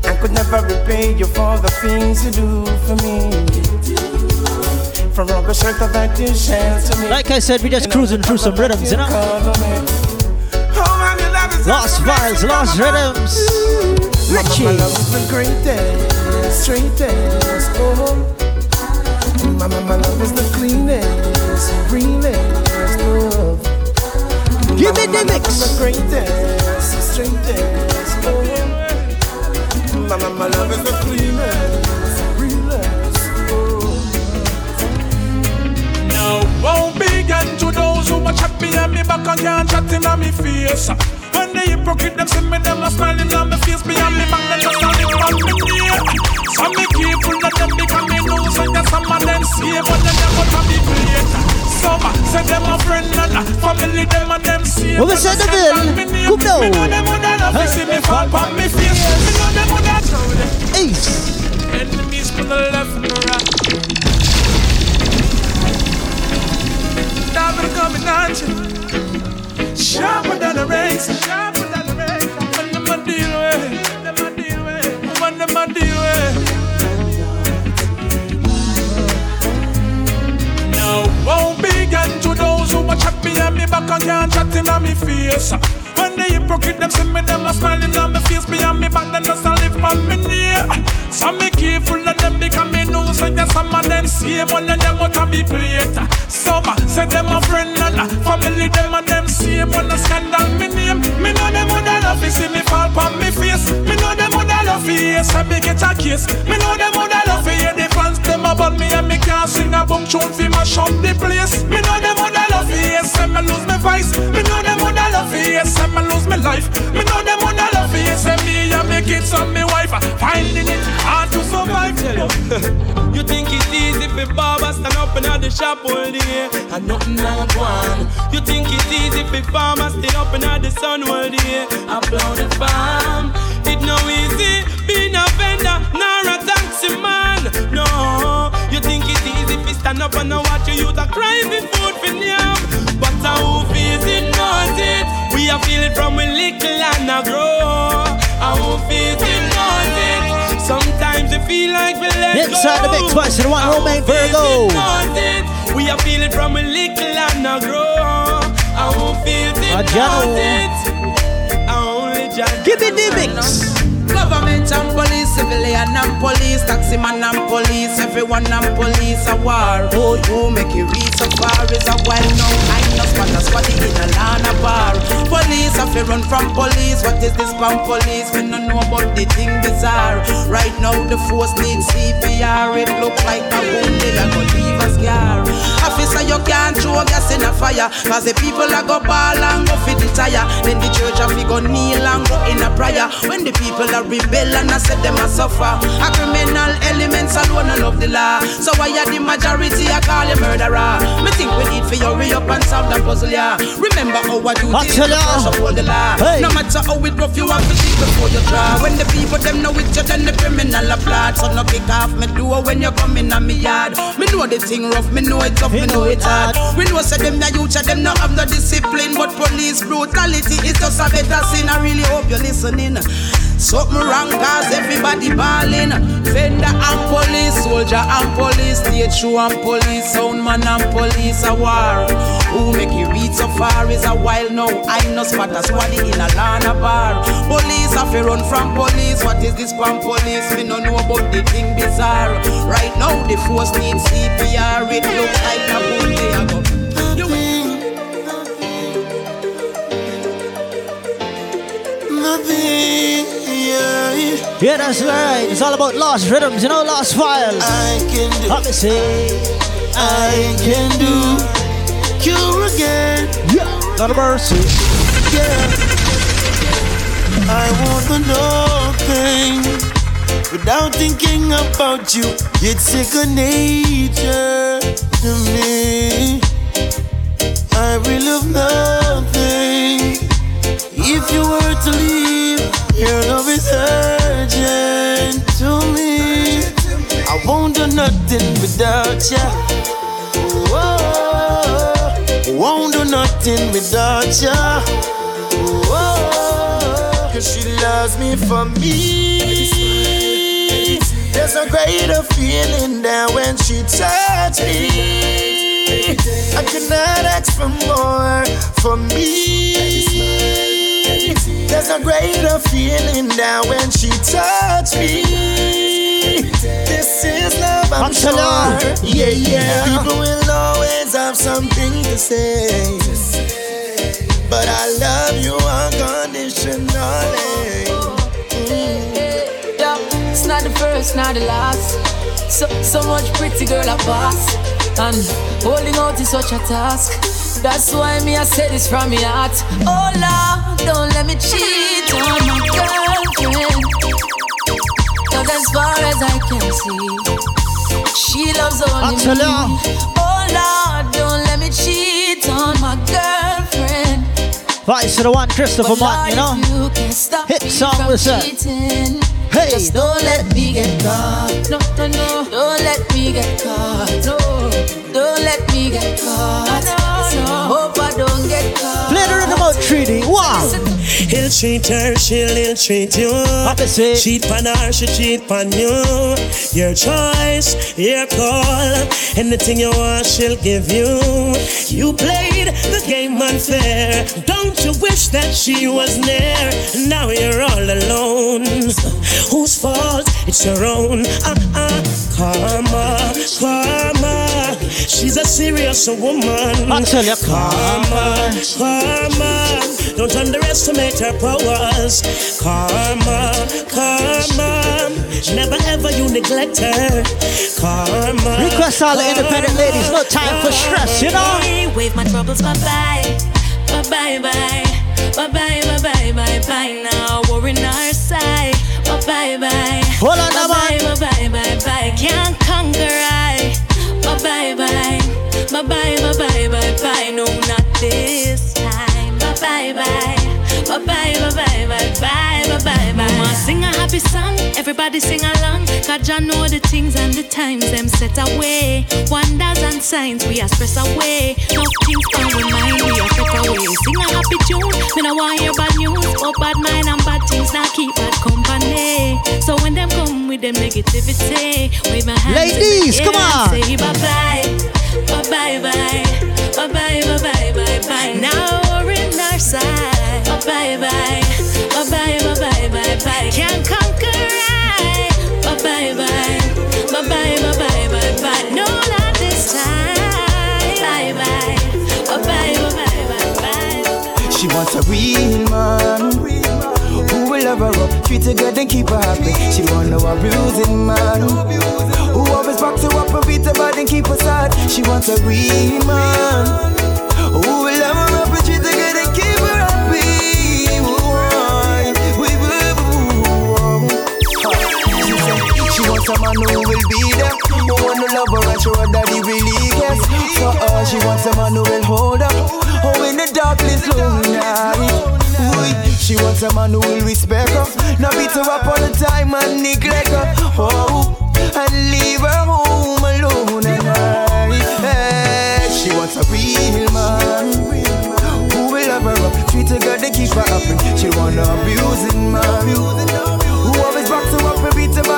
I could never repay you for the things you do for me. From rubber shelter that you shelter me. Like I said, we just cruising through some rhythms, you know? Lost vibes, lost rhythms. Richie. Love is the greatest, straightest. Oh, Mama, my love is the cleanest, realest love. Give me Mama, the mix. is the greatest, straightest. Oh, Mama, my love is the cleanest, realest. Now, won't be to those who watch chat behind me back and can't chat in on me face. Hypocrite them see me, them a smiling on face me back, they just a live on me. So me careful that them because me know that some of them see, but they got to be great. Some say them a friend and a family, them and them see. What we say, the bill? Good now. Me know them woulda love to see me fall on me face. Me know them woulda throw them. Ace. Enemies from the left and the right. Coming at you. Sharper than a razor. Sharper than a razor. When them a deal with. Them a them a those who a chat behind me back and can't chat in on me face. So me careful of them because me know say that some of them save one of them out of me plate. Some say them a friend and a family them and them save one a scandal me name. Me know them woulda love to see me fall pon me face. Me know them woulda love to hear some me get a case. Me know them woulda love to hear the fans them about me and me can't sing a boom tune fi mash up the place. Me know them woulda love to hear some me lose my voice. Me know them woulda love to hear some me lose my life. Me know them woulda love to hear some me and me kids and me wife finding it hard to survive. you think it's easy for barber stand up in the shop all day and nothing not one. You think it's easy for farmers stay up in the sun all day and blow the farm. No easy being a vendor nor a taxi man. No, you think it's easy for stand up and watch you use a cry for food for. But feels it knows it. We are feeling from we little and a grow. Feels it knows it. Sometimes it feel like we let Inside go. the big twice and one Romain Virgo. We are feeling from a little and a grow. I it, it. I only just Give me the mix. Government and police, civilian and police, taxi man and police, everyone and police a war. Oh, you make it reach so far is a while now. I know spot a squad in a lana bar. Police have to run from police. What is this from police? We don't know about the thing bizarre. Right now the force needs CPR. It look like a wound they are gonna leave a scar. Officer, you can't throw gas in a fire. Cause the people are go ball and go fit the tire. Then the church have go kneel and go in a prayer. When the people are rebel and I said them a suffer. A criminal elements alone I love the law. So why are the majority I call you murderer? Up and solve the puzzle, yeah. Remember how I do this uphold the law. Hey. No matter how it rough, you have to think before you try. When the people them know it, you then the criminal applaud. So no kick off me door when you come in on me yard. Me know the thing rough, me know it tough, me know it hard. We know say them the youth, them no have no discipline, but police brutality is just a better sin. I really hope you're listening. Something wrong cause everybody balling. Vendor and police, soldier and police, stage show and police, sound man and police a war. Who make you reach so far is a while now. I know spot a squaddy in a lana bar. Police have run from police. What is this from police? We no know about the thing bizarre. Right now the force needs CPR. It look like a good day ago. Nothing, yeah. Yeah, that's right. It's all about lost rhythms, you know, lost files. I can do. See. I can do cure again. Yeah, not a mercy. Yeah. I want to know thing without thinking about you. It's second nature to me. I will love nothing if you were to leave. Your love is urgent to me. I won't do nothing without ya. Whoa, won't do nothing without ya. Whoa, cause she loves me for me. There's a greater feeling than when she touched me. I cannot ask for more for me. There's a greater feeling than when she touched me. This is love, I'm sure. Yeah, yeah. People will always have something to say. But I love you unconditionally. Mm. Yeah, it's not the first, not the last. So, so much pretty girl I pass. And holding out is such a task. That's why me I say this from my heart. Oh Lord, don't let me cheat on my girlfriend. Cause as far as I can see, she loves only Angela. me. Oh Lord, don't let me cheat on my girlfriend. Vice to the one, Christopher But Martin, you know. You can stop Hit song from with that. Hey. just don't let me get caught. No, no, no, don't let me get caught. No, don't let me get caught. So hope I don't get caught. Play the rhythm out treaty. Wow. He'll treat her, she'll ill treat you. Opposite. Cheat on her, she cheat on you. Your choice, your call. Anything you want, she'll give you. You played the game unfair. Don't you wish that she was near? Now you're all alone. Whose fault? It's your own. Uh uh. Karma, karma. Serious woman. I tell you, karma, karma. Don't underestimate her powers. Karma, karma. Never ever you neglect her. Karma. Request all the independent ladies, no time for stress, you know. Wave my troubles bye bye, bye bye bye, bye bye bye bye bye bye. Now we're in our side, bye bye bye. Hold on, bye bye bye bye bye bye. Can't conquer I, bye bye bye, bye bye bye bye bye. No, not this time, bye bye bye. Sing a happy song, everybody sing along. God John know the things and the times them set away. Wonders and signs we express away. No things can remind we are set away. Sing a happy tune, me no want hear bad news. Oh bad mind and bad things now keep bad company. So when them come with them negativity, wave my hands. Ladies, come on. Say bye bye, bye bye, bye bye, bye bye, bye bye. Now we're in our side. Bye bye bye, bye bye bye bye bye. Can't conquer I. Bye bye bye, bye bye bye bye bye. No, this time. Bye bye, bye bye bye bye. She wants a real man who will love her up, treat her good and keep her happy. She want no abusing man who always backs her up and beat her bad and keep her sad. She wants a real man who a man who will be there, who want to love her and show her that he really cares. For her, uh, she wants a man who will hold her, oh in the darkness lonely night. She wants a man who will respect her, not beat her up all the time and neglect her. Oh, and leave her home alone at night. Hey, she wants a real man who will love her up, treat her good and keep her happy. She want a abusing man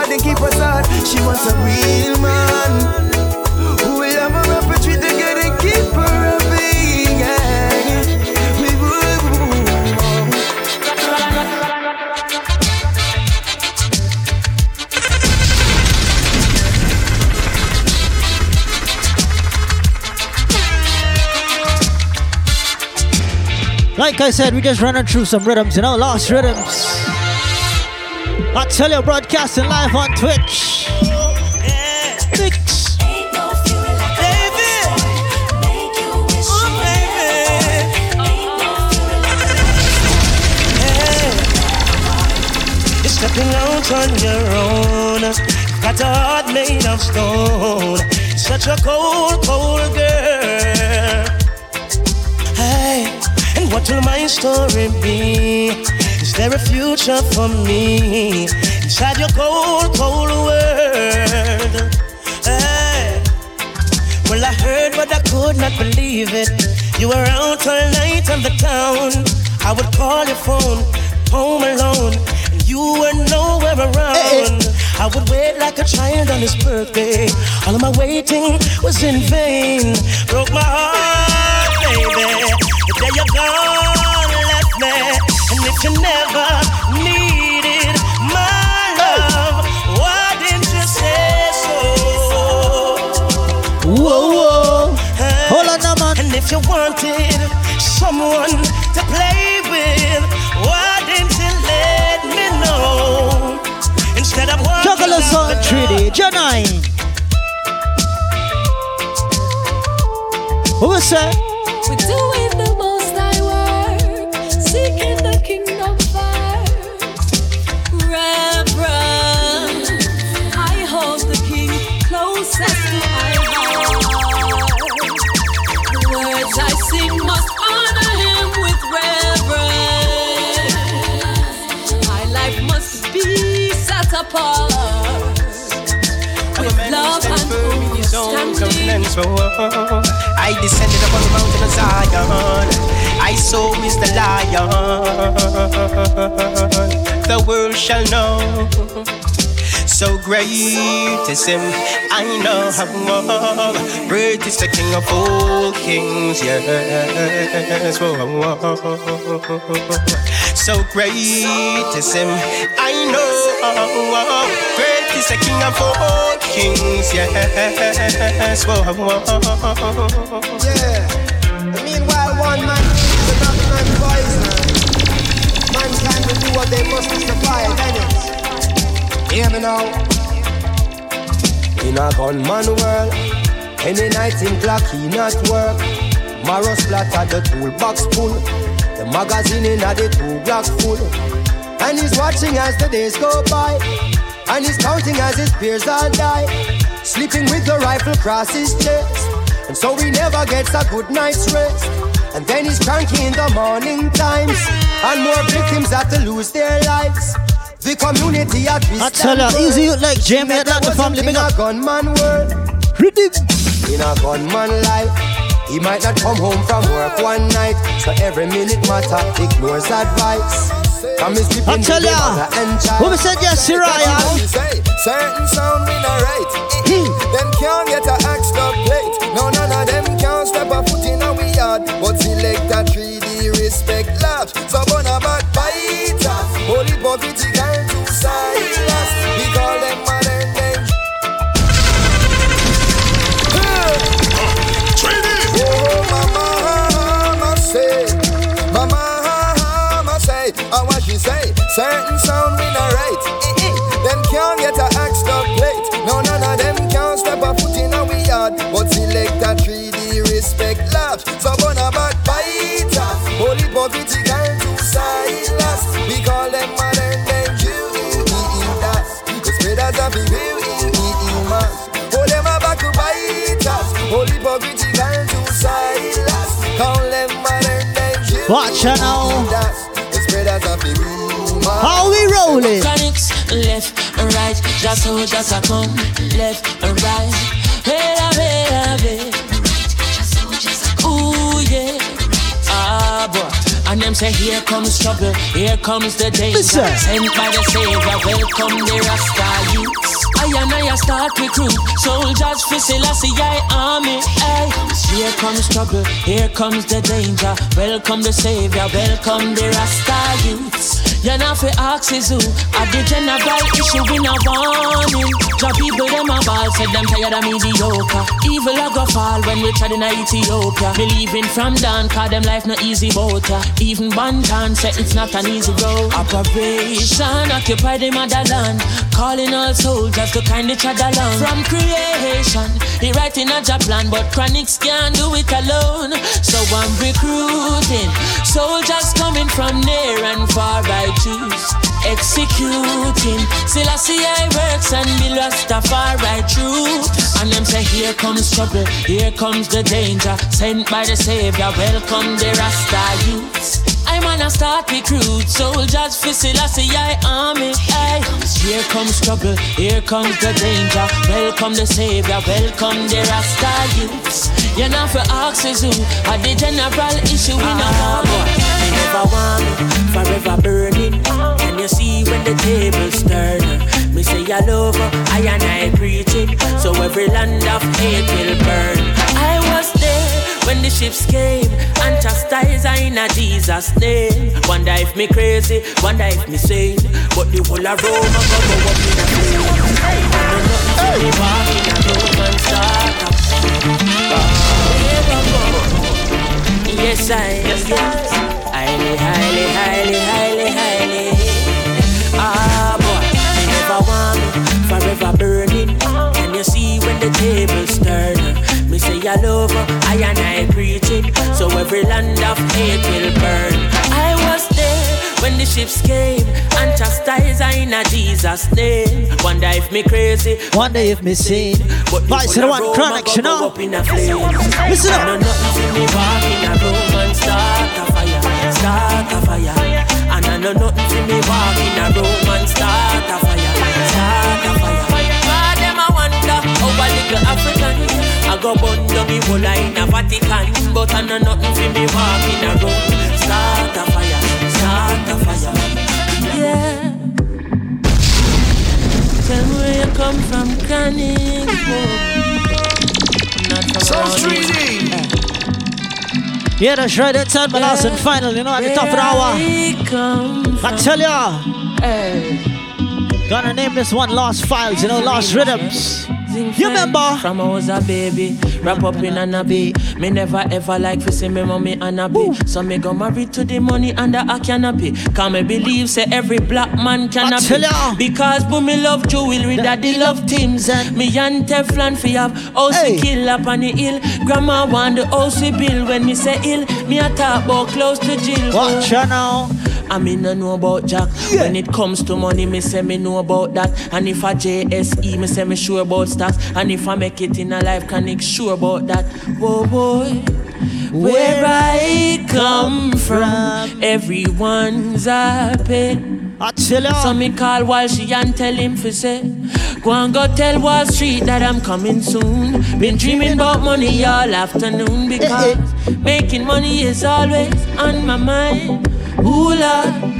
She wants a real man who will treat. Like I said, we just running through some rhythms, you know, lost rhythms. I tell you, broadcasting live on Twitch. Mix. You're stepping out on your own. Got a heart made of stone. Such a cold, cold girl. Hey, and what will my story be? There a future for me inside your cold, cold world? Hey, well I heard, but I could not believe it. You were out all night on the town. I would call your phone, home alone, and you were nowhere around. I would wait like a child on his birthday. All of my waiting was in vain. Broke my heart, baby. The you're gone, left me. And if you never needed my love, why didn't you say so? Whoa, whoa. Hold on now, man. And if you wanted someone to play with, why didn't you let me know? Instead of walking Jugglers out on the Treaty, Janine. Who is that? We're doing the understanding. I descended upon the mountain of Zion. I saw Mr. lion. The world shall know. So great is him, I know how great is the King of all kings, yes. Whoa, whoa, whoa. So great is him, I know how great This the king of all kings, yes. Whoa, whoa. Yeah. Meanwhile, one man is another man poison. Mankind will do what they must to survive, innit? Hear me now. In a gunman world, any night in clock he not work. Marrow splatter the toolbox full. The magazine in a the two block full. And he's watching as the days go by. And he's counting as his peers all die. Sleeping with the rifle across his chest. And so he never gets a good night's rest. And then he's cranky in the morning times. And more victims have to lose their lives. The community at risk. I tell you, easy you like Jamie at the family big up. gunman world. In a gunman life. He might not come home from work one night, so every minute matter ignores advice. Come is I tell ya, who said yes, Ryan? Certain sound we not right. them can't get a axe plate. No, none of them can't step a foot in a yard. But select Certain sound we not right. Them can't get a axe up plate. No, none of them can step a foot in yard. But select a 3D respect large. So burn a. Holy poverty can silence. We call them modern Judas. The spreaders of the real. Oh, them a to. Holy poverty can silence. Call them modern Judas. Watch now. Rolling? Mechanics, left and right, just so just a come, left and right. Hey, hey, hey, Ooh yeah, ah boy. And them say here comes trouble, here comes the danger. Listen. Sent by the Savior, welcome the Rasta youths. I and I start recruit soldiers for Selassie I army. Hey, here comes trouble, here comes the danger. Welcome the Savior, welcome the Rasta youths. You know fi ask is who? At the general issue we no warning. Job people them a ball Said them tired of mediocre. Evil a go fall when we tried in Ethiopia. Believing from down Cause them life no easy boat. Even Banton say it's not an easy road. Operation Occupy the motherland. Calling all soldiers to kind each other along. From creation He writing a job plan But Chronixx can't do it alone. So I'm recruiting Soldiers coming from near and far I choose Executing Selassie I works and be Rastafari troops And them say here comes trouble Here comes the danger Sent by the Savior Welcome the Rasta youths I'm on a start recruit soldiers for Selassie I army. Aye. Here comes trouble, here comes the danger. Welcome the savior, welcome the Rasta youths. You're not for axes who are the general issue in a ah, war. Want me, forever burning. Can you see when the tables turn? Me say I love her, I and I preaching. So every land of hate will burn. I was there when the ships came and chastise I in a Jesus name. Wonder if me crazy, wonder if me sane. But the whole of Rome a go up in a flame. Hey, no nothing to walk in a Roman. Yes, I, yes. Highly, highly, highly, highly, highly. Ah, boy, they never want forever burning. Can you see when the tables turn? Me say I love her, I and I preaching. So every land of hate will burn. I was there when the ships came and chastised I in a Jesus name. Wonder if me crazy, wonder if me sane. But Vice the one Chronixx, you know. up in a flame. Listen up. No nothing for me walk in a room and start a fire, start a fire. And I know nothing for me walk in a room and start a fire, start a fire. God, them I wonder how a little African I go burn down me whole in a Vatican, but I know nothing for me walk in a room, start a fire, start a fire. Yeah. Tell me where you come from, Chronic. Not from So 3D. Yeah, that's right. That's at my last and final, you know, at the top of the hour. I tell ya. Gonna name this one Lost Files, you know, Lost Rhythms. You remember? From I was a baby, wrap up in a nappy. Me never ever like to see me mommy and a. So me go married to the money under a canopy. Can me believe say every black man can be. Because boom me love jewelry, daddy love teams. And me and Teflon fi have house hey. kill up on the hill. Grandma want the house bill when me say ill. Me a talk about close to jail. Watch ya now. I me no know about Jack. Yeah. When it comes to money, me say me know about that. And if I JSE, me say me sure about stocks. And if I make it in a life, can I sure about that? Whoa, boy. Where I come from, everyone's happy. I tell you. So me call Wall she and tell him for say, go and go tell Wall Street that I'm coming soon. Been dreaming about money all afternoon eh, eh. because making money is always on my mind. Ooh Lord.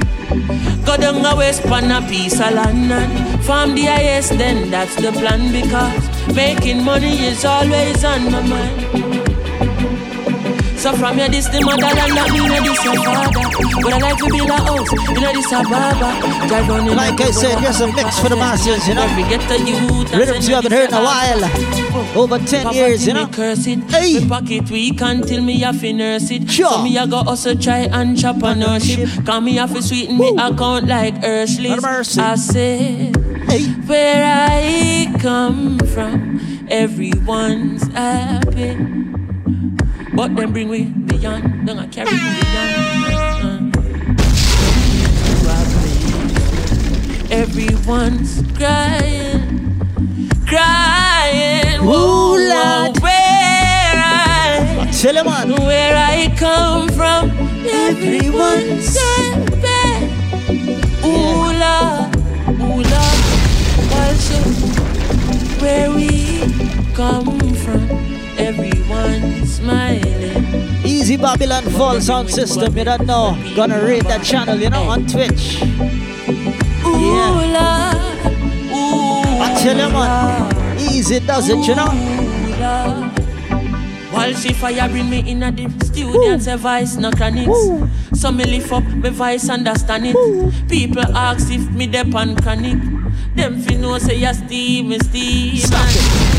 Go down a west pan a piece of land and farm the highest, then that's the plan because making money is always on my mind. So from your this the motherland, that mean this your father. But I like to build a house, you know this a barber. Drive on like I said, here's a mix for the masses, you know. Get the youth. Rhythms you haven't heard in a while. Over 10 Papa years, you know. Curse it. Hey. Pocket weak until me have to nurse it. Sure. So me a go also try and entrepreneurship. Cause me have to sweeten me account like Urshleys. I say, hey. where I come from, everyone's happy. But them bring we beyond, don't I carry me beyond. Uh. Everyone's crying, crying. Ooh, Lord. Where I, Tell him on. where I come from, everyone's happy. Ooh, Lord, ooh, Lord. Where we come from, everyone's smiling. Easy Babylon Fall sound system, you don't know. Gonna rate that channel, you know, on Twitch. Ooh, Lord, ooh, I tell you, man. Easy does it, you know. While she fire bring me in a the studio and say voice no chronics. So me lift up my voice understand it. People ask if me dep on chronic. Them fi know say ya Steve, me Steve. Stop it.